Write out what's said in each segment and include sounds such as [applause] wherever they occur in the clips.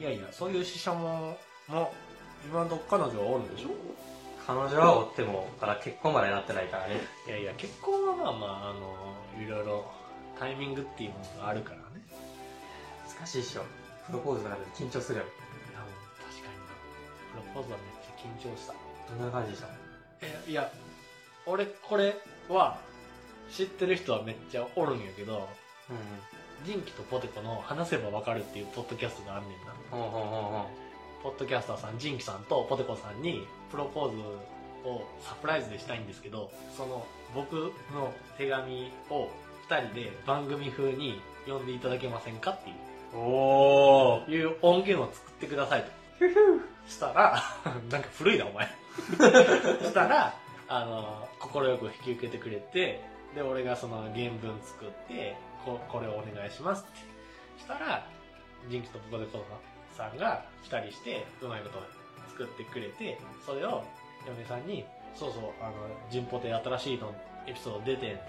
いやいや、そういう死者も、も、今のとこ彼女はおるんでしょ？彼女はおっても、まだ結婚までなってないからね。いやいや、結婚はまあまあ、あの、いろいろタイミングっていうものがあるからね。難しいっしょ。プロポーズとかで緊張するよ。いや、もう確かにな。プロポーズはめっちゃ緊張した。どんな感じでした？え、いや、俺、これは、知ってる人はめっちゃおるんやけど、うん。ジンキとポテコの話せばわかるっていうポッドキャストがあんねんな。ほうほうほうほポッドキャスターさん、ジンキさんとポテコさんにプロポーズをサプライズでしたいんですけど、その僕の手紙を二人で番組風に読んでいただけませんかっていうう。おー。いう音源を作ってくださいと。したら、[laughs] なんか古いなお前。[laughs] したら、あの、快く引き受けてくれて、で、俺がその原文作って、ここれをお願いしますって。したら、ジンキとポコデコさんが二人して、うまいこと作ってくれて、それを嫁さんに、そうそう、あの、ジンポテ新しいのエピソード出てんって、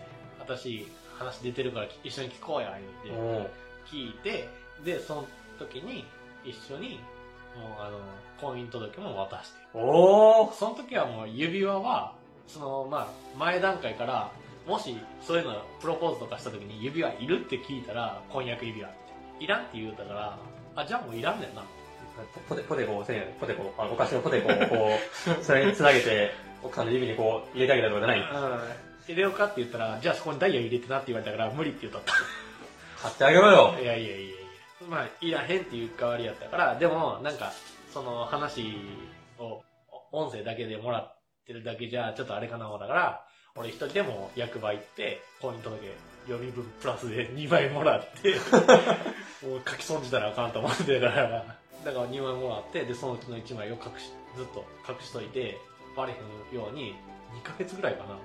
新しい話出てるから一緒に聞こうや、言って。聞いて、で、その時に一緒に、もうあの、婚姻届も渡して。おー。その時はもう指輪は、その、まあ、前段階から、もし、そういうの、プロポーズとかした時に指輪いるって聞いたら、婚約指輪って。いらんって言うたから、あ、じゃあもういらんねんな。ポテポテコをせんやねポテコ、あのお菓子のポテコをこう、[laughs] それにつなげて、奥さんの指にこう入れてあげたとかじゃないうん。入れようかって言ったら、じゃあそこにダイヤ入れてなって言われたから、無理って言ったっ買ってあげろよた。いやいやいやいやまあ、いらへんっていう代わりやったから、でも、なんか、その話を、お音声だけでもらってるだけじゃ、ちょっとあれかな思ったから、俺一人でも役場行って、婚姻届予備分プラスで [laughs] 2倍もらって、[laughs] もう書き損じたらあかんと思ってたから、だから2枚もらって、で、そのうちの1枚を隠し、ずっと隠しといて、バレへんように、2ヶ月ぐらいかな、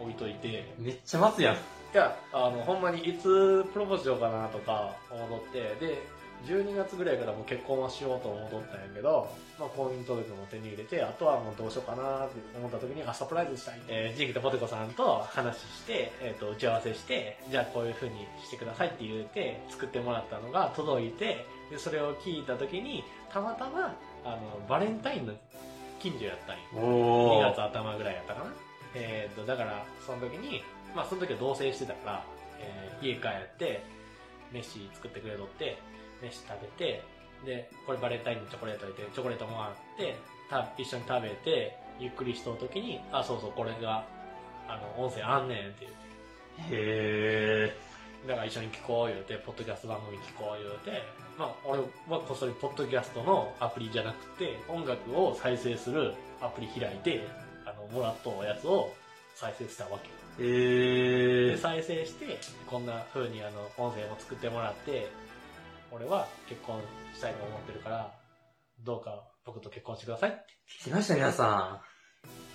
置いといて、めっちゃ待つやん。いや、あの、ほんまにいつプロポーズしようかなとか思って、で、12月ぐらいからもう結婚はしようと思っとったんやけど、まあ婚姻届も手に入れて、あとはもうどうしようかなって思った時に、あ、サプライズしたい。えー、ジンキとポテコさんと話して、えっ、と、打ち合わせして、じゃあこういう風にしてくださいって言って、作ってもらったのが届いて、で、それを聞いた時に、たまたま、あの、バレンタインの近所やったんよ。2おー。月頭ぐらいやったかな。えー、と、だから、その時に、まあ、その時は同棲してたから、えー家帰って、飯作ってくれとって、飯食べて、で、これバレンタインのチョコレート入れて、チョコレートもらって、た一緒に食べて、ゆっくりしとう時に、あ、そうそう、これが、あの、音声あんねんって言って、へだから一緒に聞こう言うて、ポッドキャスト番組聞こう言うて、まあ、俺はこっそりポッドキャストのアプリじゃなくて、音楽を再生するアプリ開いて、あの、もらっとうやつを再生したわけ。ー。へで、ー。再生して、こんな風にあの、音声も作ってもらって、俺は結婚したいと思ってるから、どうか僕と結婚してくださいって。聞きました皆さ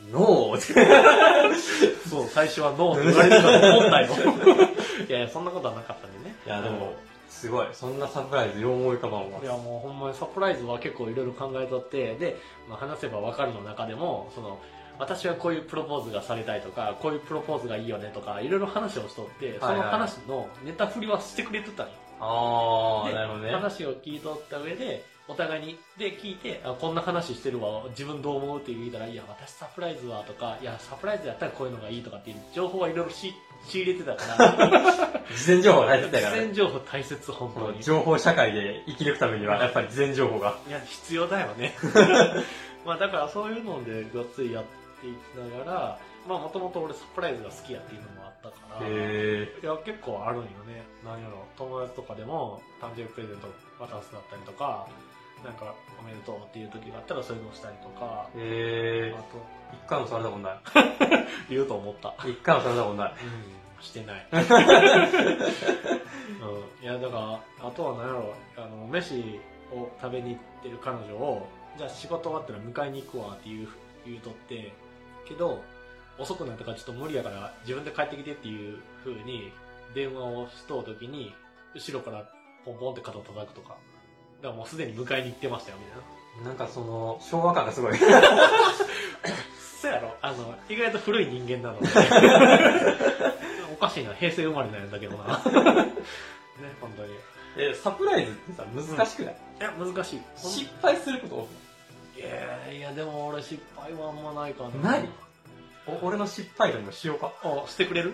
ん。ノーって。そう、最初はノーって言われると思ったよ。[laughs] いやいや、そんなことはなかったんでね。いや、でも、すごい。そんなサプライズ、よう思い浮かばんわい。やもうほんまにサプライズは結構いろいろ考えとって、で、まあ、話せばわかるの中でも、その、私はこういうプロポーズがされたいとか、こういうプロポーズがいいよねとか、いろいろ話をしとって、その話のネタ振りはしてくれてたんよ。あー、でなるほどね。話を聞いとった上で、お互いに、で、聞いて、あ、こんな話してるわ、自分どう思うって言ったら、いや、私サプライズはとか、いや、サプライズやったらこういうのがいいとかっていう情報はいろいろし仕入れてたから、[laughs] 事前情報が大切だ事からね。前情報大切、本当に。情報社会で生き抜くためには、やっぱり事前情報が。いや、必要だよね。[laughs] まあだからそういうのでがっつりやっていきながら、まあもともと俺サプライズが好きやっていうのもあったから、いへや結構あるんよね。なんやろ、友達とかでも誕生日プレゼント渡すだったりとか、なんかおめでとうっていう時があったらそういうのをしたりとか、ー。へあー。と、一回もされたことない。[laughs] 言うと思った。一回もされたことない。うん、してない。[laughs] うん、いや、だから、あとは何やろ、あの、飯を食べに行ってる彼女を、じゃあ仕事終わったら迎えに行くわっていう、言うとって、けど、遅くなったからちょっと無理やから自分で帰ってきてっていう風に電話をしとうときに、後ろからポンポンって肩叩くとか。だからもうすでに迎えに行ってましたよ、みたいな。なんかその、昭和感がすごい。[laughs] そうやろあの、意外と古い人間なので。おかしいな、平成生まれなんだけどな。本当に。いえ、サプライズってさ、難しくない、や、難しい。失敗すること多くい？やいや、でも俺失敗はあんまないかな。ない？お俺の失敗談もしようか。あ、してくれる？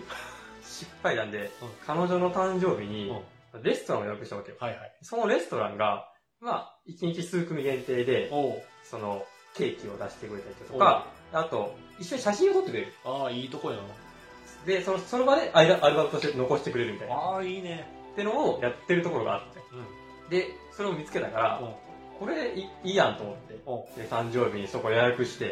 失敗談で、うん彼女の誕生日にうん、レストランを予約したわけよ。はいはい。そのレストランが、まあ、1日数組限定で、おうその、ケーキを出してくれたりとか、あと、一緒に写真を撮ってくれる。ああ、いいとこやな。で、その、その場でアイラアルバムとして残してくれるみたいな。ああ、いいね。ってのをやってるところがあって。うん。で、それを見つけたから、うんこれいいいやんと思って。おうで、誕生日にそこ予約して、い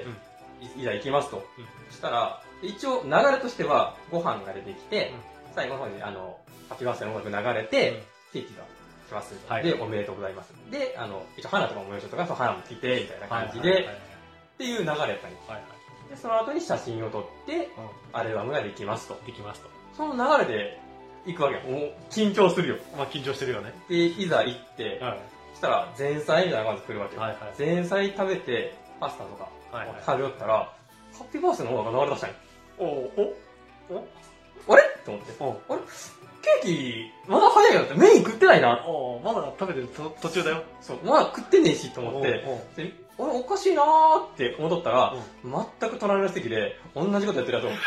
いざ行きますと。うんそしたら、一応流れとしては、ご飯が出てきて、最後の方に、あの、ハッピーバースデーの音楽流れて、ケーキが来ます、はいで、おめでとうございます。で、あの、一応花とかもよしとか、その花も来て、みたいな感じで、っていう流れやったんでその後に写真を撮って、はアルバムができますとい。。できますと。その流れで行くわけよ。もう、緊張するよ。まあ緊張してるよね。で、いざ行って、はい。そしたら、前菜みたいなのがまず来るわけ。前菜食べて、パスタとか。食べよったら、ハッピーバースデーの方が流れ出したんよ。おお？あれ？と思って。おおあれ？ケーキ、まだ早いよって、メイン食ってないな。おまだ食べてると途中だよ。そう、まだ食ってねえしと思って、あれおかしいなーって思ったら全く隣の席で同じことやってるやと思っ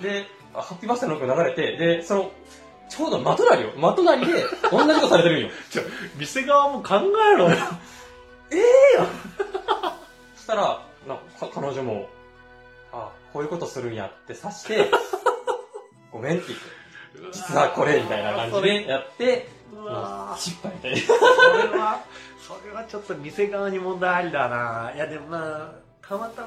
て、[laughs] で、あハッピーバースデーの曲流れて、で、その、ちょうど真隣よ。真隣で同じことされてるんよ。[laughs] 店側も考えろよ。そしたら、なか彼女も、あ、こういうことするんやって察して、[laughs] ごめんって言って、実はこれみたいな感じでやって、失敗みたいな。それは、[laughs] それはちょっと店側に問題ありだな。いやでもまあ、たまた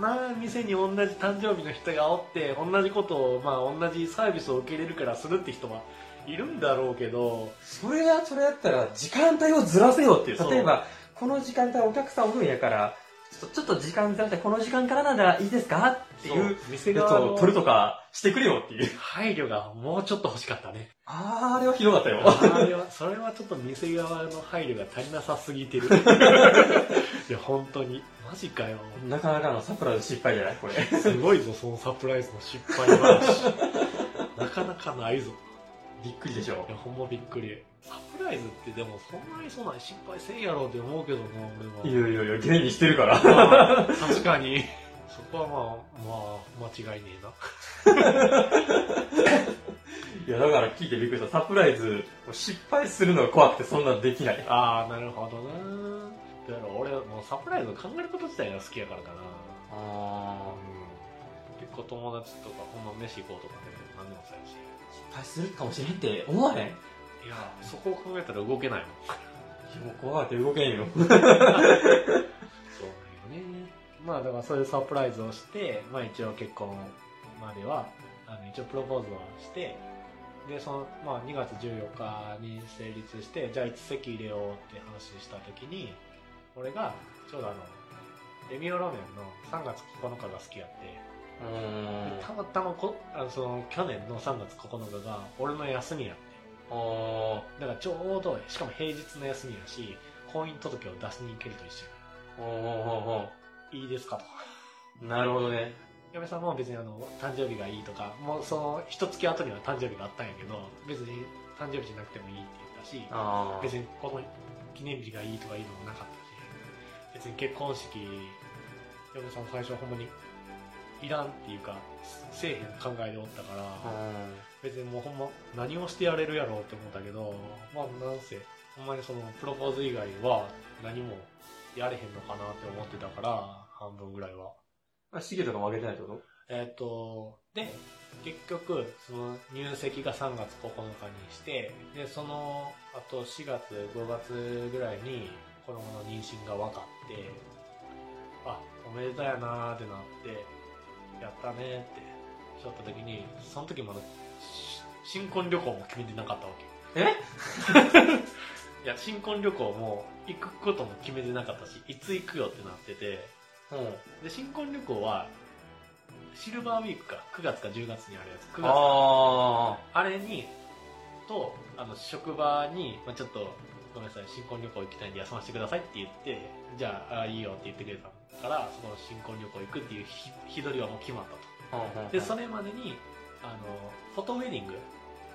まな、店に同じ誕生日の人がおって、同じことを、まあ同じサービスを受け入れるからするって人はいるんだろうけど、それは、それやったら、時間帯をずらせよっていう。例えば、この時間帯お客さんおるんやから、ちょっと、ちょっと時間ずらして、この時間からなんじゃいいですか？っていう店やを取るとかしてくれよっていう。配慮がもうちょっと欲しかったね。あー、あれはひどかったよ。あれは、それはちょっと店側の配慮が足りなさすぎてる。[laughs] いや、本当に。マジかよ。なかなかのサプライズ失敗じゃない？これ。すごいぞ、そのサプライズの失敗話。[laughs] なかなかないぞ。びっくりでしょい。や、ほんまびっくり。サプライズってでもそんなにそんなに失敗せんやろうって思うけどな、い俺は。やいやいや、現にしてるから。まあ確かに。そこはまあ、まあ、間違いねえな。[laughs] いや、だから聞いてびっくりした。サプライズ、失敗するのが怖くてそんなできない。ああ、なるほどな。だから俺、もうサプライズを考えること自体が好きやからかな。あうん。結構友達とか、ほんま飯行こうとかね、何でもそうやし。失敗するかもしれんって思わへん？いや、そこを考えたら動けないもん。もう怖がって動けんよ。そうなんよね。まあだからそういうサプライズをして、まあ一応結婚までは、あの一応プロポーズはして、で、その、まあ2月14日に成立して、じゃあいつ席入れようって話した時に、俺がちょうどあの、レミオロメンの3月9日が好きやって。たまたまこあのその去年の3月9日が俺の休みやって。あだからちょうど、しかも平日の休みやし、婚姻届を出しに行けると一緒ーおいいですかと。ーなるほどね。嫁さんも別にあの、誕生日がいいとか、もうその、一月後には誕生日があったんやけど、別に誕生日じゃなくてもいいって言ったし、あ別にこの記念日がいいとかいうのもなかったし、別に結婚式、嫁さん最初ほんまに、いらんっていうか、せえへん考えでおったから、別にもうほんま何をしてやれるやろうって思ったけど、まあなんせ、ほんまにそのプロポーズ以外は何もやれへんのかなって思ってたから、半分ぐらいは。あ。シゲとかもあげてないってこと？えっ、と、で、結局、その入籍が3月9日にして、で、その後4月、5月ぐらいに子供の妊娠が分かって、あ、おめでたやなーってなって、やったねーって、しょった時に、その時まだし新婚旅行も決めてなかったわけ。え？[laughs] いや、新婚旅行も行くことも決めてなかったし、いつ行くよってなってて、うん。で、新婚旅行は、シルバーウィークか、9月か10月にあるやつ、9月ああれに、と、あの、職場に、まあ、ちょっと、ごめんなさい、新婚旅行行きたいんで休ませてくださいって言って、じゃあ、あいいよって言ってくれたから、その新婚旅行行くっていう日日取りはもう決まったと。あ。で、それまでに、あの、フォトウェディング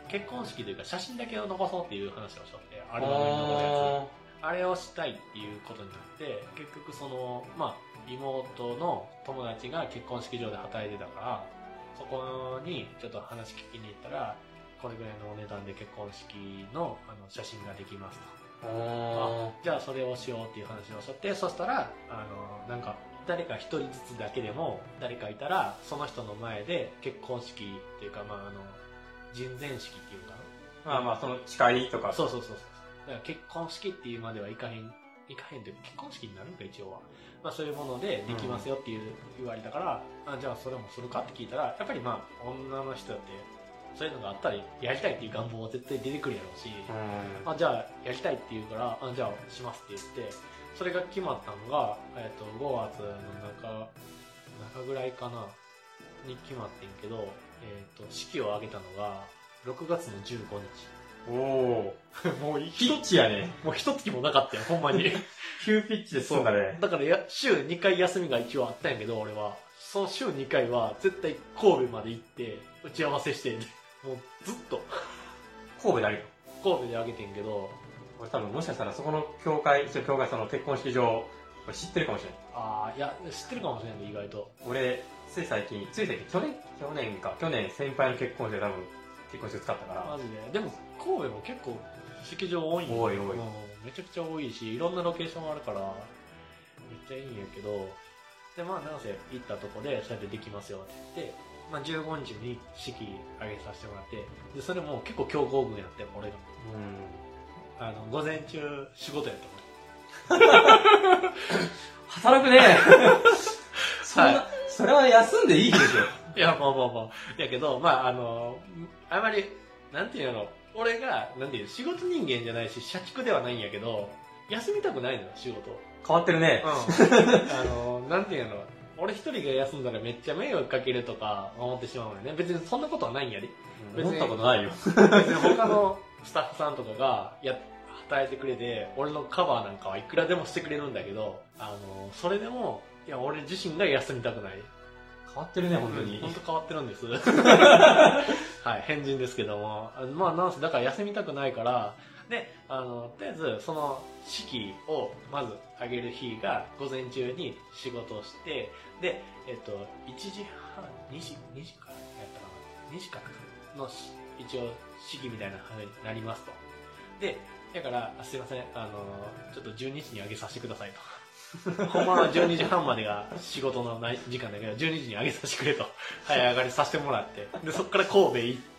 結婚式というか写真だけを残そうっていう話をしとって、アルバムに残るやつ。あれをしたいっていうことになって、結局その、まあ、妹の友達が結婚式場で働いてたから、そこにちょっと話聞きに行ったら、これぐらいのお値段で結婚式のあの写真ができますと。おじゃあそれをしようっていう話をしとって、そしたら、あの、なんか、誰か一人ずつだけでも、誰かいたら、その人の前で結婚式っていうか、まあ、あの、人前式っていうかな。まあまあ、その誓いとか。そうそうそうそう。だから結婚式っていうまではいかへん、いかへんというか、結婚式になるんか一応は。まあそういうものでできますよっていう言われたから、あじゃあそれもするかって聞いたら、やっぱりまあ女の人だって、そういうのがあったらやりたいっていう願望は絶対出てくるやろうし、うん。あじゃあやりたいって言うから、あじゃあしますって言って、それが決まったのが、えっ、と、5月の中、中ぐらいかな、に決まってんけど、えっ、と、式を挙げたのが、6月の15おお日。[laughs] もうピ一ッチやね。[laughs] もう一月もなかったよ、ほんまに。[laughs] 急ピッチで済んだね。だからや、週2回休みが一応あったんやけど、俺は。その週2回は、絶対神戸まで行って、打ち合わせして、もうずっと。神戸何神戸であげてんけど、俺多分もしかしたらそこの教会、一応教会その結婚式場、俺知ってるかもしれない。ああ、いや、知ってるかもしれないね、意外と。俺、つい最近、つい最近、去年去年か、去年先輩の結婚式で多分、結婚式使ったから、マジで。でも、神戸も結構、式場多いんよ。多い多い。うんめちゃくちゃ多いし、いろんなロケーションあるから、めっちゃいいんやけど、で、まあ、なんせ行ったとこで、それでできますよって言って、まあ、15日に式挙げさせてもらって、で、それも結構強豪軍やって、俺が。うん。あの、午前中仕事やったもん。[laughs] 働くね [laughs] そんな、それは休んでいいでしょ。[laughs] いや、まあまあまあ。やけど、まああの、あまり、なんていうの、俺が、なんていうの仕事人間じゃないし、社畜ではないんやけど、休みたくないのよ、仕事。変わってるね。うん。あの、なんていうの、俺一人が休んだらめっちゃ迷惑かけるとか思ってしまうのよね。別にそんなことはないんやで。別に思ったことないよ。[laughs] 別に他のスタッフさんとかがや働いてくれて俺のカバーなんかはいくらでもしてくれるんだけどあのそれでもいや俺自身が休みたくない変わってるね、本当に。本当変わってるんです [laughs] はい変人ですけどもあまあなんせだから休みたくないからであのとりあえずその式をまずあげる日が午前中に仕事をしてでえっと1時半2時2時からやったかな？2時からかのし一応式みたいな風になりますと。でだからあすいませんあのちょっと12時にあげさせてくださいと。[laughs] ほんまは12時半までが仕事のない時間だけど12時にあげさせてくれと。早上がりさせてもらって。でそこから神戸行って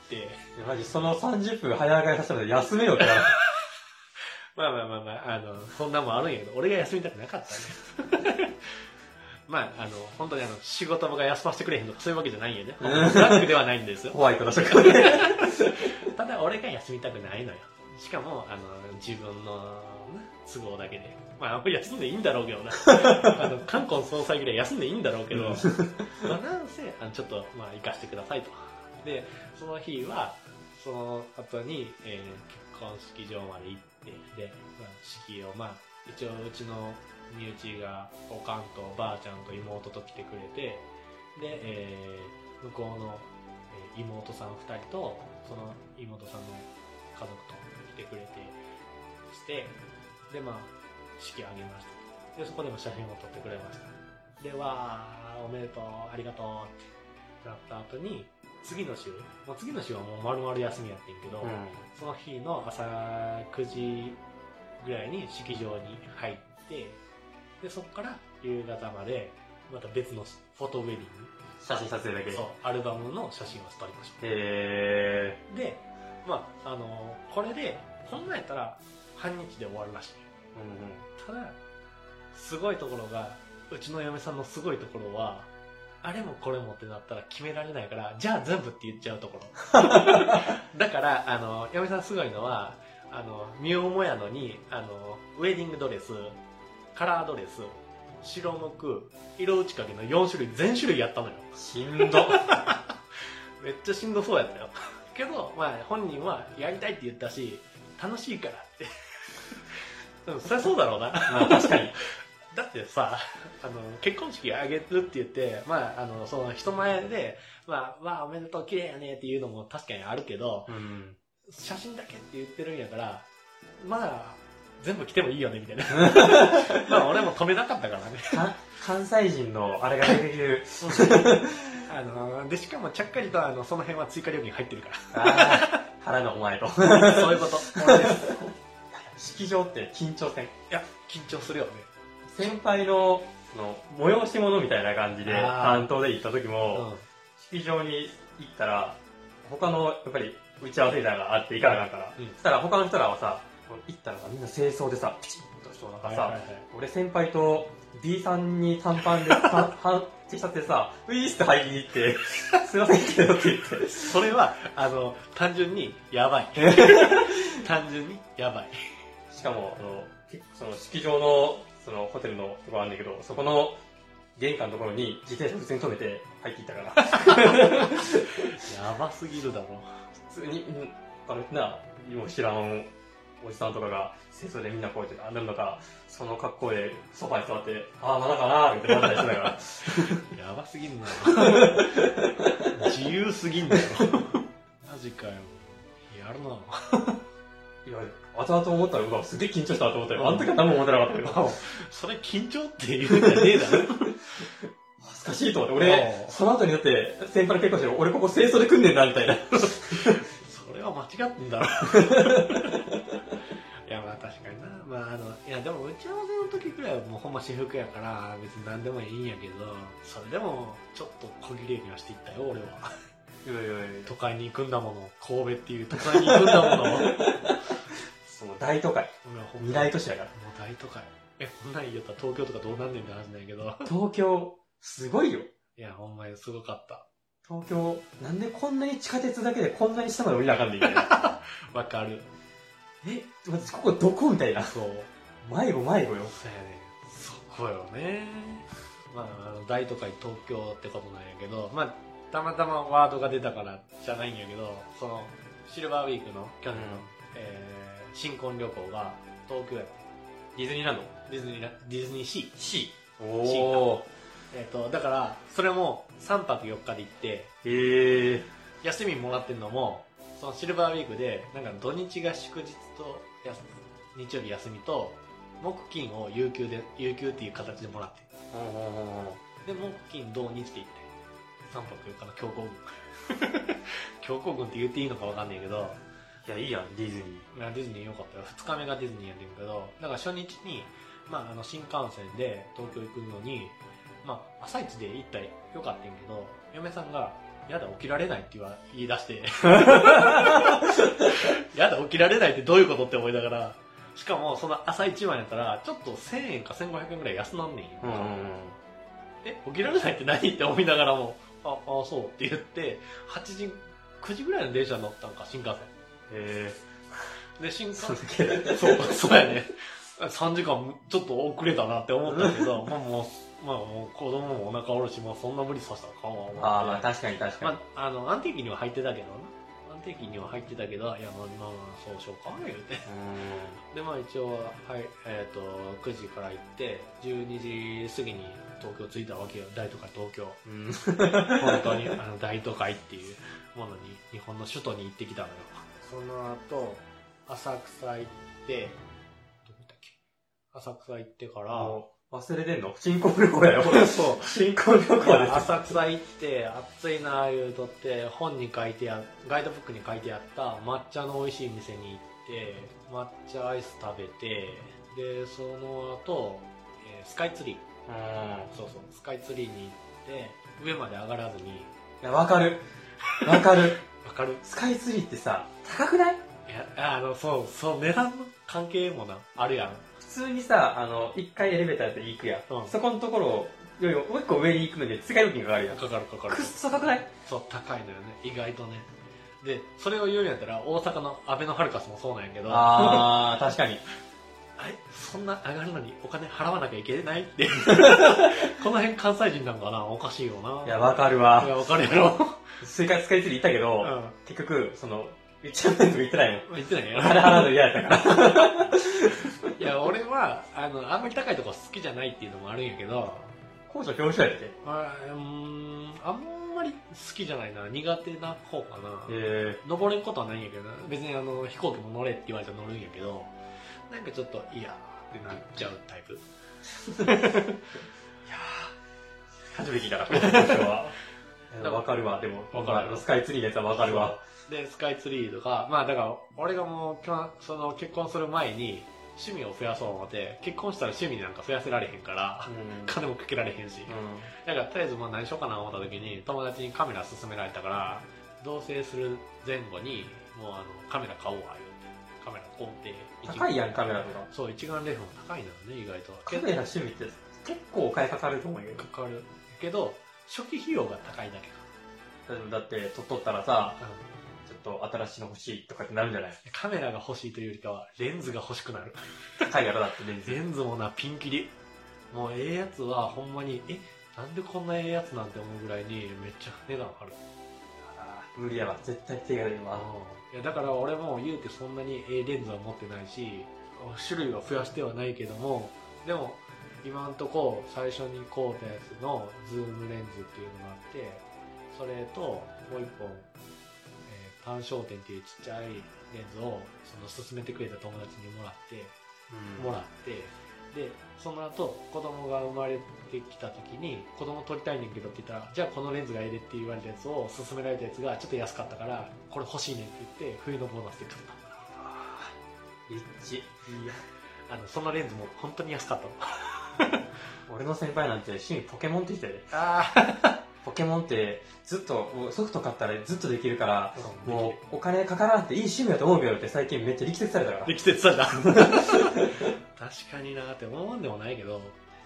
マジ、その30分早上がりさせたので休めよってな。[laughs] まあまあまあまあ、あの、そんなもんあるんやけど、俺が休みたくなかったね。[laughs] まあ、あの、本当にあの、仕事場が休ませてくれへんとかそういうわけじゃないんやで。ブラックではないんですよ。ホワイトの職で。[laughs] ただ、俺が休みたくないのよ。しかも、あの、自分のね都合だけで。まあ、休んでいいんだろうけどな。あの、冠婚葬祭ぐらい休んでいいんだろうけど、まあ、なんせ、あのちょっと、まあ、行かしてくださいと。で、その日は、その後に、えー結婚式場まで行って、で、まあ、式を、まあ、一応うちの身内が、おかんとばあちゃんと妹と来てくれて、で、えー向こうの、妹さん二人と、その妹さんの家族と来てくれて、して、で、まあ、式あげました。で、そこでも写真を撮ってくれました。で、わー、おめでとう、ありがとうってなった後に、次の週、もう次の週はもう丸々休みやってんけど、その日の朝9時ぐらいに式場に入って、で、そこから夕方まで、また別のフォトウェディン写真撮影だけそう。、アルバムの写真を撮りましへた。で、まあ、あのこれで、こんなんやったら半日で終わるらしい。ー。うんただ、すごいところが、うちの嫁さんのすごいところは、あれもこれもってなったら決められないから、じゃあ全部って言っちゃうところ。[laughs] だから、あの、嫁さんすごいのは、あの、身重やのに、あの、ウェディングドレス、カラードレス、白むく、色打ち掛けの4種類、全種類やったのよ。しんど。[laughs] めっちゃしんどそうやったよ。けど、まあ、本人はやりたいって言ったし、楽しいからって。[laughs] うん、そりゃそうだろうな。まあ確かに。だってさ、あの、結婚式あげるって言って、まあ、あの、その人前で、まあ、わあ、おめでとう、綺麗やねっていうのも確かにあるけど、うん。写真だけって言ってるんやから、まあ、全部来てもいいよね、みたいな。[laughs] まあ、俺も止めなかったからね。か関西人のあれが出てきる。[laughs] あの、で、しかもちゃっかりと、あの、その辺は追加料金入ってるかああ、腹のお前と。ら。[laughs] そういうこと。俺です式場って緊張せん？いや、緊張するよね。先輩の、その、催し物みたいな感じで、担当で行った時うも、ん。式場に行ったら、他の、やっぱり、打ち合わせみたいなのがあって行かなかったから、うんそしたら他の人らはさ、行ったらさみんな清掃でさ、ピチッとしてなんかさ、はいはいはい俺先輩と D さんに短パンで、[laughs] T シャツでさ、ウィースって入りに行って、[laughs] すいませんけどって言って、それは、あの、単純に、やばい。[laughs] 単純に、やばい。しかも、あの、けその式場の、そのホテルのとこあるんだけど、そこの玄関のところに自転車普通に止めて入っていったから、やばすぎるだろ。普通に、うん、あれな、もう知らんおじさんとかが、清掃でみんなこうやって並んでるのか、その格好でソファに座って、ああ、まだかなーってなったりしてたから、やばすぎんなよ。自由すぎんだよ。マジかよ。やるな。いや、後々思ったら、うわ、すげえ緊張したと思ったよ。あの時は何も思ってなかったけど、それ緊張って言うんじゃねえだろ。[laughs] 恥ずかしいと思って、俺その後にだって、先輩の結婚式で、俺ここ清掃で組んでんだ、みたいな。[laughs] それは間違ってんだろ。[laughs] いや、まあ確かにな。まああの、いやでも打ち合わせの時くらいはもうほんま私服やから、別に何でもいいんやけど、それでもちょっと小切れにはしていったよ、俺は。いやいやいや都会に行くんだもの。神戸っていう都会に行くんだもの。その大都会、未来都市だから。もう大都会。え、こんなん言ったら東京とかどうなんねんって話なんやけど。[laughs] 東京、すごいよ。いや、ほんまにすごかった。東京、なんでこんなに地下鉄だけでこんなに下まで降りなあかんねん。[laughs] わかる。え、待ってここどこみたいな。そう。迷子迷子よ。そうやね。そこよね。まあ、大都会東京ってことなんやけど、まあ、たまたまワードが出たからじゃないんやけど、その、シルバーウィークの去年の、うんえー新婚旅行が東京やった。ディズニーランド？ディズニーラ、ディズニーシー。?C。ーおー。えっ、と、だから、それも3泊4日で行って、へえ。休みもらってんのも、そのシルバーウィークで、なんか土日が祝日と、やす日曜日休みと、木金を有給で、有給っていう形でもらって。で、木金土日で行って。3泊4日の強行軍。[laughs] 強行軍って言っていいのかわかんないけど、いや、いいやん、ディズニー。いやディズニー良かったよ。2日目がディズニーやねんけど、だから初日に、まあ、あの、新幹線で東京行くのに、まあ、朝一で行ったらよかったんやけど、嫁さんが、やだ、起きられないって言い出して、[laughs] やだ、起きられないってどういうことって思いながら、しかも、その朝一番やったら、ちょっと1000円か1500円ぐらい安なんねんうんうん。え、起きられないって何って思いながらも、あ、あ、そうって言って、8時、9時ぐらいの電車に乗ったんか、新幹線。へで、新え。幹それだけそう、そうやね。3時間ちょっと遅れたなって思ったけど、[laughs] まあもう、まあもう子供もお腹おるし、もうそんな無理させたらあかんわ思って。ああ、まあ確かに確かに。まあ、あの、安定期には入ってたけどな。安定期には入ってたけど、いや、まあまあまあ、そうしようか、言うて。うで、まあ一応、はい、えっ、と、9時から行って、12時過ぎに東京着いたわけよ。大都会東京。うん。本当に、あの、大都会っていうものに、日本の首都に行ってきたのよ。その後、浅草行って、どこ行っけ？浅草行ってから、忘れてんの？新婚旅行やよ。そう。新婚旅行ですよ。浅草行って、暑いな言うとって、本に書いてあ、ガイドブックに書いてあった抹茶の美味しい店に行って、抹茶アイス食べて、で、その後、えースカイツリー。うん。そうそう、スカイツリーに行って、上まで上がらずに、いや、わかる。わかる。[laughs] わかるスカイツリーってさ、高くない？いや、あの、そう、そう、値段の関係もな、あるやん。普通にさ、あの、一回エレベーターで行くやん。うんそこのところよりもう一個上に行くので追加料金がかかるやん。かかるかかるくっ。そ高くない？そう、高いのよね。意外とね。で、それを言うんやったら、大阪のアベノハルカスもそうなんやけど、あー、確かに。[laughs] あれ？そんな上がるのにお金払わなきゃいけない？って。[laughs] この辺関西人なんかな？おかしいよな。いや、わかるいわ。や、わかるやろ。[laughs] スイカスカイツリー行ったけど、うん。結局、その、一番面とか行ってないもん。言ってないやろ。金払うの嫌やったから。[laughs] いや、俺は、あの、あんまり高いとこ好きじゃないっていうのもあるんやけど、高所恐怖症やって。あうーん、あんまり好きじゃないな。苦手な方かな。え登れんことはないんやけど、別にあの、飛行機も乗れって言われたら乗るんやけど、なんかちょっと、いやーってなっちゃうタイプ。[laughs] ー、初めて聞いたから、高所恐怖症は。[laughs] いやわかるわ、でも。わかるスカイツリーのやつはわかるわ。で、スカイツリーとか、まあだから、俺がもう、その結婚する前に、趣味を増やそう思って、結婚したら趣味なんか増やせられへんから、うん。金もかけられへんし。だから、とりあえずもう何しようかな思った時に、友達にカメラ勧められたから、同棲する前後に、もうあの、カメラ買おうわ、言うて。カメラ買うて。高いやん、カメラとか。そう、一眼レフも高いのよね、意外と。カメラ趣味って結構お金かかると思うよ。かかる。けど、初期費用が高いだけだって、撮っとったらさ、か。ちょっと新しいの欲しいとかってなるんじゃないカメラが欲しいというよりかは、レンズが欲しくなる。高いやろだってレンズ。レンズもな、ピンキリ。もうええやつは、ほんまに、え、なんでこんなええやつなんて思うぐらいに、めっちゃ値段張る。あー無理やわ。絶対手が出るわ。いやだから俺も言うてそんなにええレンズは持ってないし種類は増やしてはないけどもでも今んとこ最初に買うたやつのズームレンズっていうのがあってそれともう一本、えー単焦点っていうちっちゃいレンズをその勧めてくれた友達にもらってうんもらってでその後子供が生まれてきた時に子供撮りたいねんけどって言ったらじゃあこのレンズがええでって言われたやつを勧められたやつがちょっと安かったからこれ欲しいねんって言って冬のボーナスで買った一致。いやあのそのレンズも本当に安かったの [laughs] 俺の先輩なんて趣味ポケモンって言ってたで。あポケモンってずっとソフト買ったらずっとできるから、あもうお金かからんっていい趣味だと思うけどって最近めっちゃ力説されたから。できてたんだ。[laughs] 確かになって思わんでもないけど。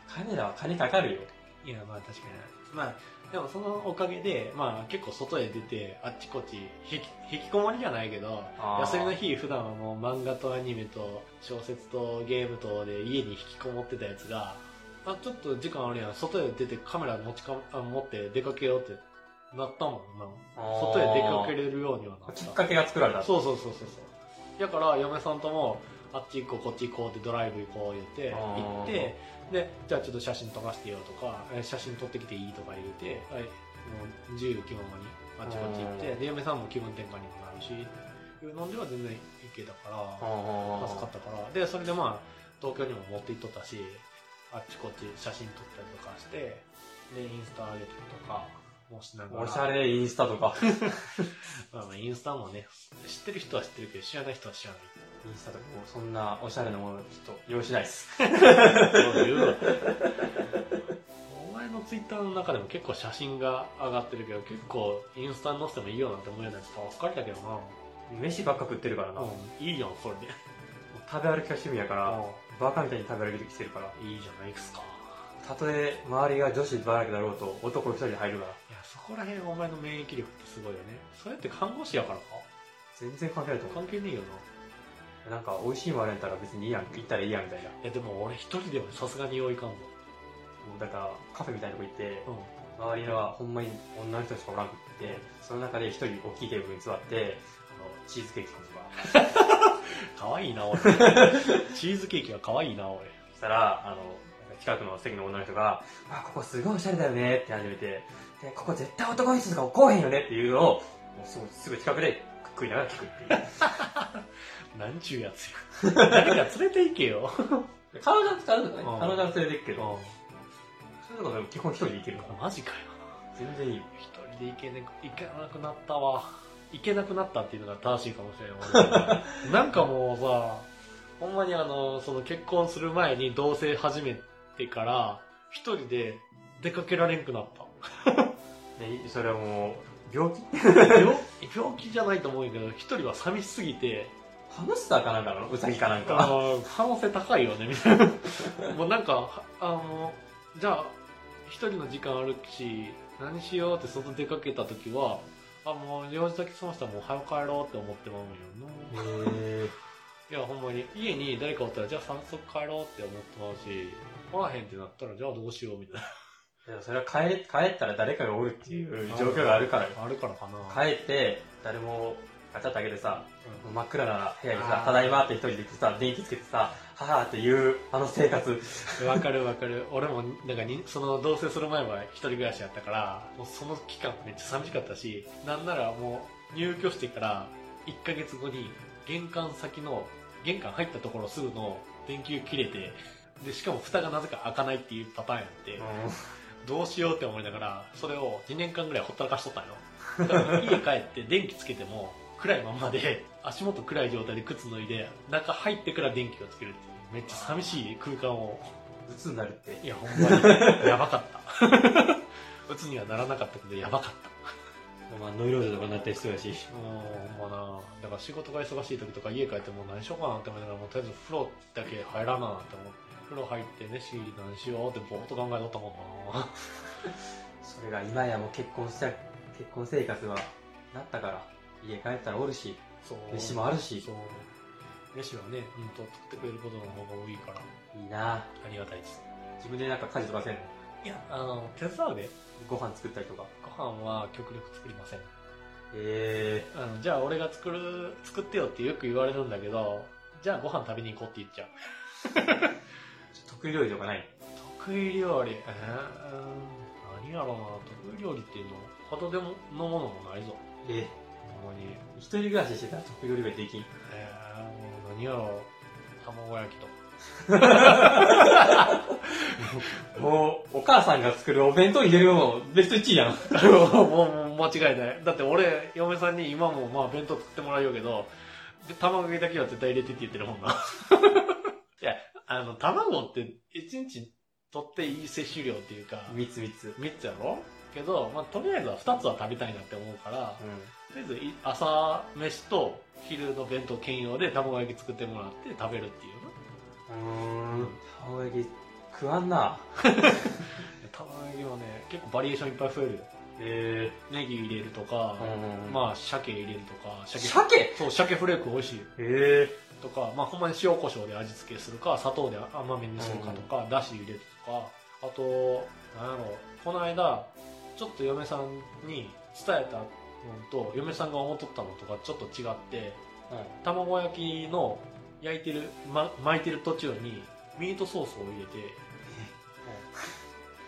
カメラは金かかるよ。いやまあ確かにまあでもそのおかげでまあ結構外へ出てあっちこっち引きこもりじゃないけど休みの日普段はもう漫画とアニメと小説とゲームとで家に引きこもってたやつがあちょっと時間あるやん。外へ出てカメラ持ちかあ持って出かけようってなったもんな外へ出かけれるようにはなった。きっかけが作られた。そうそうそうそうそう。だから嫁さんともあっち行こうこっち行こうってドライブ行こう言って行ってでじゃあちょっと写真撮らせてよとかえ写真撮ってきていいとか言うて、はい、もう自由気ままにあっちこっち行ってうん。で嫁さんも気分転換にもなるしいうのでは全然いけたからあ助かったから。でそれでまあ東京にも持って行っとったしあっちこっち写真撮ったりとかしてでインスタ上げたりとかもしながら。おしゃれインスタとか。[laughs] まあまあインスタもね知ってる人は知ってるけど知らない人は知らない。インスタとかそんなおしゃれなものちょっと用意しないです。そう言うわお前のツイッターの中でも結構写真が上がってるけど結構インスタに載せてもいいよなんて思うようなやつばっかりだけどな。飯ばっか食ってるからな。もううんいいやんそれで。食べ歩きが趣味やから、バカみたいに食べ歩きしてるから。いいじゃないですかたとえ周りが女子ばらけだろうと男一人で入るから。いやそこら辺お前の免疫力ってすごいよねそれって看護師やからか？全然関係ないと思関係ねえよなう。なんか美味しいもんあるんやったら別にいいやん、行ったらいいやんみたいな。いやでも俺一人ではさすがに用意かんぞもうだからカフェみたいなとこ行って、うん周りのはほんまに女の人しかおらんくって、その中で一人大きいテーブルに座って、あの、チーズケーキ食うとか。かわいいな俺 [laughs] チーズケーキはかわいいな俺そしたら、あの、近くの席の女の人が、あ、ここすごいおしゃれだよねって始めて、で、ここ絶対男の人とか来おへんよねっていうのを、もうすぐすぐ近くで食いながら聞くっていう。[laughs] なんちゅうやつや。誰か連れて行けよ。で [laughs] 彼女は使うとかね、うん。彼女は連れて行くけうど、そういうのがでも基本一人で行ける。から。んマジかよ。全然いい。よ。一人で行け,、ね、行けなくなったわ行けなくなったっていうのが正しいかもしれない俺。なんかもうさほんまにあのその結婚する前に同棲始めてから一人で出かけられんくなった。[laughs] で、それはもう、病気？病病気じゃないと思うんやけど一人は寂しすぎて。ハムスターかなんかの？ウサギかなんあか。ー可能性高いよねみたいな。[laughs] もうなんかはあのじゃあ一人の時間あるし何しようって外出かけた時はあもう用事だけ済ましたらもう早く帰ろうって思ってまうんよな。へいやほんまに家に誰かおったらじゃあ早速帰ろうって思ってまうしおらへんってなったらじゃあどうしようみたいでもそれは帰帰ったら誰かがおるっていう状況があるからあるからかな。帰って、誰もガチャって開けてさ、真っ暗な部屋にさただいまって一人で来てさ、電気つけてさ、ははーっていう、あの生活。んわかるわかる。俺も、なんかに、その、同棲する前は一人暮らしやったから、もうその期間めっちゃ寂しかったし、なんならもう、入居してから、1ヶ月後に、玄関先の、玄関入ったところすぐの電球切れて、で、しかも蓋がなぜか開かないっていうパターンやって、どうしようって思いながら、それを2年間ぐらいほったらかしとったんよ。家帰って電気つけても、暗いまんまで、足元暗い状態で靴脱いで、中入ってから電気をつけるっていう、めっちゃ寂しい空間を、うつになるって。いや、ほんまに、やばかった。[laughs] 鬱にはならなかったけど、やばかった。まあ、ノイローゼとかになってる人やし。もう、ほんまなだから仕事が忙しい時とか家帰ってもう何しようかなって思いながら、もうとりあえず風呂だけ入らなって思って、風呂入って飯何しようってぼーっと考えとったもんな [laughs] それが今やもう結婚した、結婚生活は、なったから、家帰ったらおるし。飯もあるしそう。飯はね、うんと作ってくれることの方が多いから、いいなありがたいです。自分でなんか家事とかせんの？いや、あの、手伝うで、ご飯作ったりとか。ご飯は極力作りません。えあの、じゃあ俺が作る、作ってよってよく言われるんだけど、じゃあご飯食べに行こうって言っちゃう。ー、得意料理とかない？得意料理、えー、何やろうな、得意料理っていうの、ほどでものものもないぞ。えほんまに。ー、一人暮らししてたら得意料理ができん。えー、もう何やろう、卵焼きと。[laughs] もう、お母さんが作るお弁当に入れるのベスト1位やん。[laughs] もう、もう間違いない。だって俺、嫁さんに今もまあ弁当作ってもらうよけど、で卵焼きだけは絶対入れてって言ってるもんな。[laughs] いや、あの、卵って一日取っていい摂取量っていうか、みつみつ。3つやろ？けど、まあとりあえずは2つは食べたいなって思うから、うとりあえずい朝飯と昼の弁当兼用で卵焼き作ってもらって食べるっていう。うーん。卵焼き食わんな。[laughs] 卵焼きはね、結構バリエーションいっぱい増えるよ。えネギ入れるとか、ー。まあ鮭入れるとか、鮭鮭？そう、鮭フレーク美味しいよ。えとか、まあほんまに塩コショウで味付けするか、砂糖で甘めにするかとか、だし入れるとか、あと、なんやろ、この間、ちょっと嫁さんに伝えたのと、嫁さんが思っとったのとかちょっと違って、ー。卵焼きの焼いてる、ま、巻いてる途中にミートソースを入れて、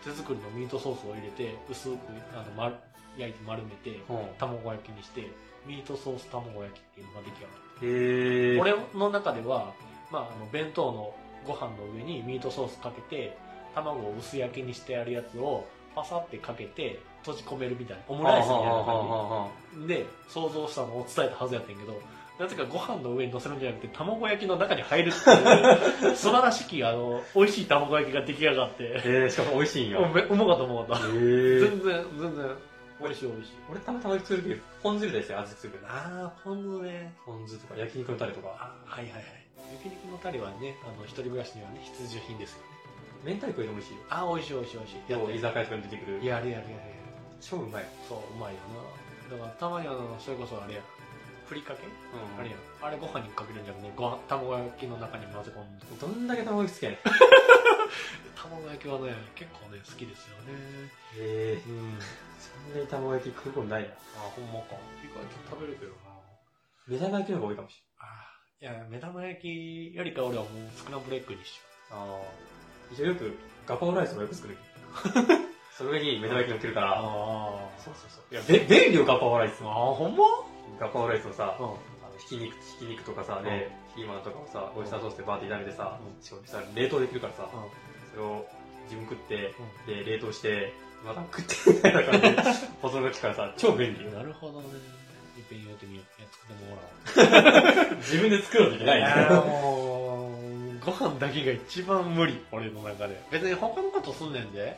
手作りのミートソースを入れて、薄くあの丸焼いて丸めて、うん。卵焼きにして、ミートソース卵焼きっていうのが出来上がる。へー。俺の中では、まあ、あの弁当のご飯の上にミートソースかけて卵を薄焼きにしてあるやつをパサってかけて閉じ込めるみたいなオムライスみたいな感じで想像したのを伝えたはずやったんやけどなぜかご飯の上に乗せるんじゃなくて卵焼きの中に入るっていう [laughs] 素晴らしきあの美味しい卵焼きが出来上がってえー、しかも美味しいんよ。うまかったうまかったえー。全然全然美味しい美味しい俺たまたま作るけど、ポン酢ですよ、味するけど。ああポン酢ねポン酢とか焼肉のタレとか。あはいはいはい焼肉のタレはねあの一人暮らしにはね必需品ですよね明太子より美味しいよ。あ美味しい美味しい美味しいや居酒屋とかに出てくる。やるやるやるやる超うまい。そううまいよなだからたまにあのそれこそあれやふりかけ、うんあれやあれご飯にかけるんじゃなくてご飯卵焼きの中に混ぜ込んでどんだけ卵焼き好きやねん。[laughs] 卵焼きはね結構ね好きですよねへえ。うんそんなに卵焼き食うことないな。あほんまか意外と食べるけどな目玉焼きの方が多いかもしあいや目玉焼きよりか俺はもうスクランブルエッグにしよれない。ああ。一応よくガパオライスもよく作る。[laughs] それに目玉焼き乗っけるかうら。あそうそうそう。いや、べ、便利よ、ガパオライスあ。ほんま？ガパオライスをさ、うんあのひき肉、ひき肉とかさ、で、ピーマンとかをさ、オイスターソースでバーって炒めてさ、うんしかもさ、冷凍できるからさ、うそれを自分食って、んで、冷凍して、また食ってみたいな感じで、保存が効くからさ、超便利よ。なるほどねいっぺん言うてみよう作ってもらおう [laughs] 自分で作るのできないね。やもうご飯だけが一番無理俺の中で。別に他のことすんねんで。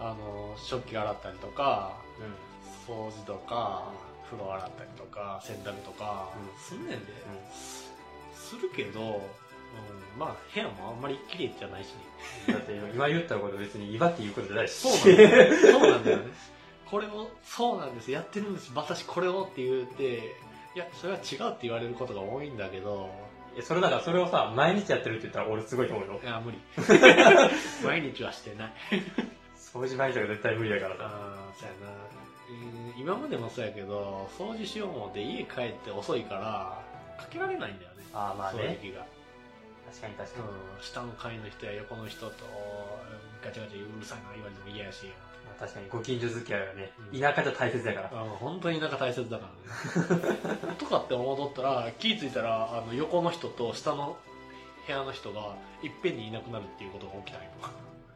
あの食器洗ったりとかう掃除とか風呂洗ったりとか洗濯とか、うん。すんねんで、ん。するけど、うん、まあ部屋もあんまり綺麗じゃないしね。だって今言ったこと別に威張って言うことじゃないし。そうなんだよ [laughs] そうなんだよね。これをそうなんです。やってるんです。私これをって言っていやそれは違うって言われることが多いんだけどいやそれだからそれをさ、毎日やってるって言ったら俺すごいと思うよい。や無理 [laughs] 毎日はしてない掃除毎日が絶対無理だからさ。ああ、そうやな。いうん今までもそうやけど、掃除しよう思って家帰って遅いから、かけられないんだよね。ああ、まあね。掃除機が。確かに確かに。うん、下の階の人や横の人と、ガチャガチャうるさいな言われても嫌やし。まあ確かにご近所付き合いはねう、ん田舎じゃ大切だから。あ本当になんか大切だからね。[laughs] とかって思っとったら、気ぃついたら、あの、横の人と下の部屋の人がいっぺんにいなくなるっていうことが起きたんよ。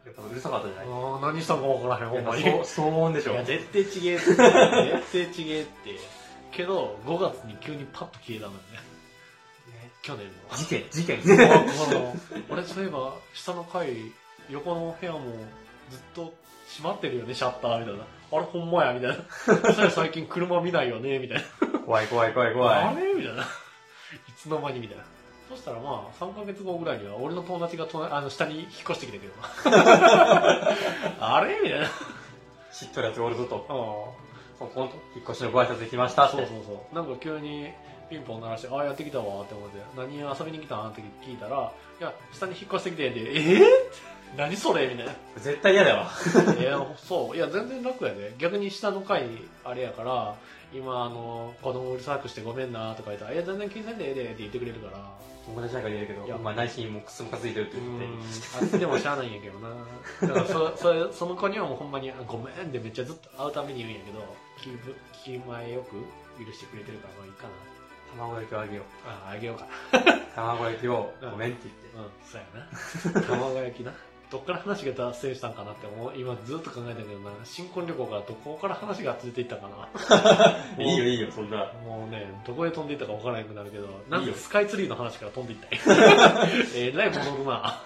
やっぱうるさかったじゃない？ああ、何したんかわからへん、ほんまに。そう、騒音でしょ。いや、絶対ちげえって。絶対ちげえって。けど、5月に急にパッと消えたのよね。去年の。事件、[laughs] 事件。あの俺そういえば下の階横の部屋もずっと閉まってるよねシャッターみたいな。あれほんまやみたいな。[laughs] それ最近車見ないよねみたいな。怖い怖い怖い怖い。あれ？みたいな。いつの間にみたいな。そしたらまあ3ヶ月後ぐらいには俺の友達が隣あの下に引っ越してきたけど [laughs] あれ？みたいな。知っとるやつがおるぞと。あそう引っ越しのご挨拶できましたって。そうそうそう。なんか急にピンポン鳴らして、ああ、やってきたわって思って、何遊びに来たん？って聞いたら、いや、下に引っ越してきて、で、え？ー、何それ？みたいな。絶対嫌だわ。いや、そう。いや、全然楽やで。逆に下の階、あれやから、今、あの、子供うるさくしてごめんなとか言ったら、いや、全然気にせんでええでって言ってくれるから。友達なんか言えるけど、いやまあ内心もくすむかついてるってう言って。ん、あってでもしゃあないんやけどな。だからそ、それ、その子にはもうほんまに、あごめんでめっちゃずっと会うために言うんやけど、気分、気前よく許してくれてるから、まあいいかな。卵焼きをあげよう。あ、あげようか。卵焼きをごめんって言って。うん、そうやな。卵焼きな。[laughs] どっから話が脱線したんかなって思う今ずっと考えたけどな、新婚旅行からどこから話が連れていったかな。[laughs] いいよいいよ、そんな。もうね、どこへ飛んでいったか分からなくなるけど、なんでスカイツリーの話から飛んでいったんや [laughs] えらい戻るな。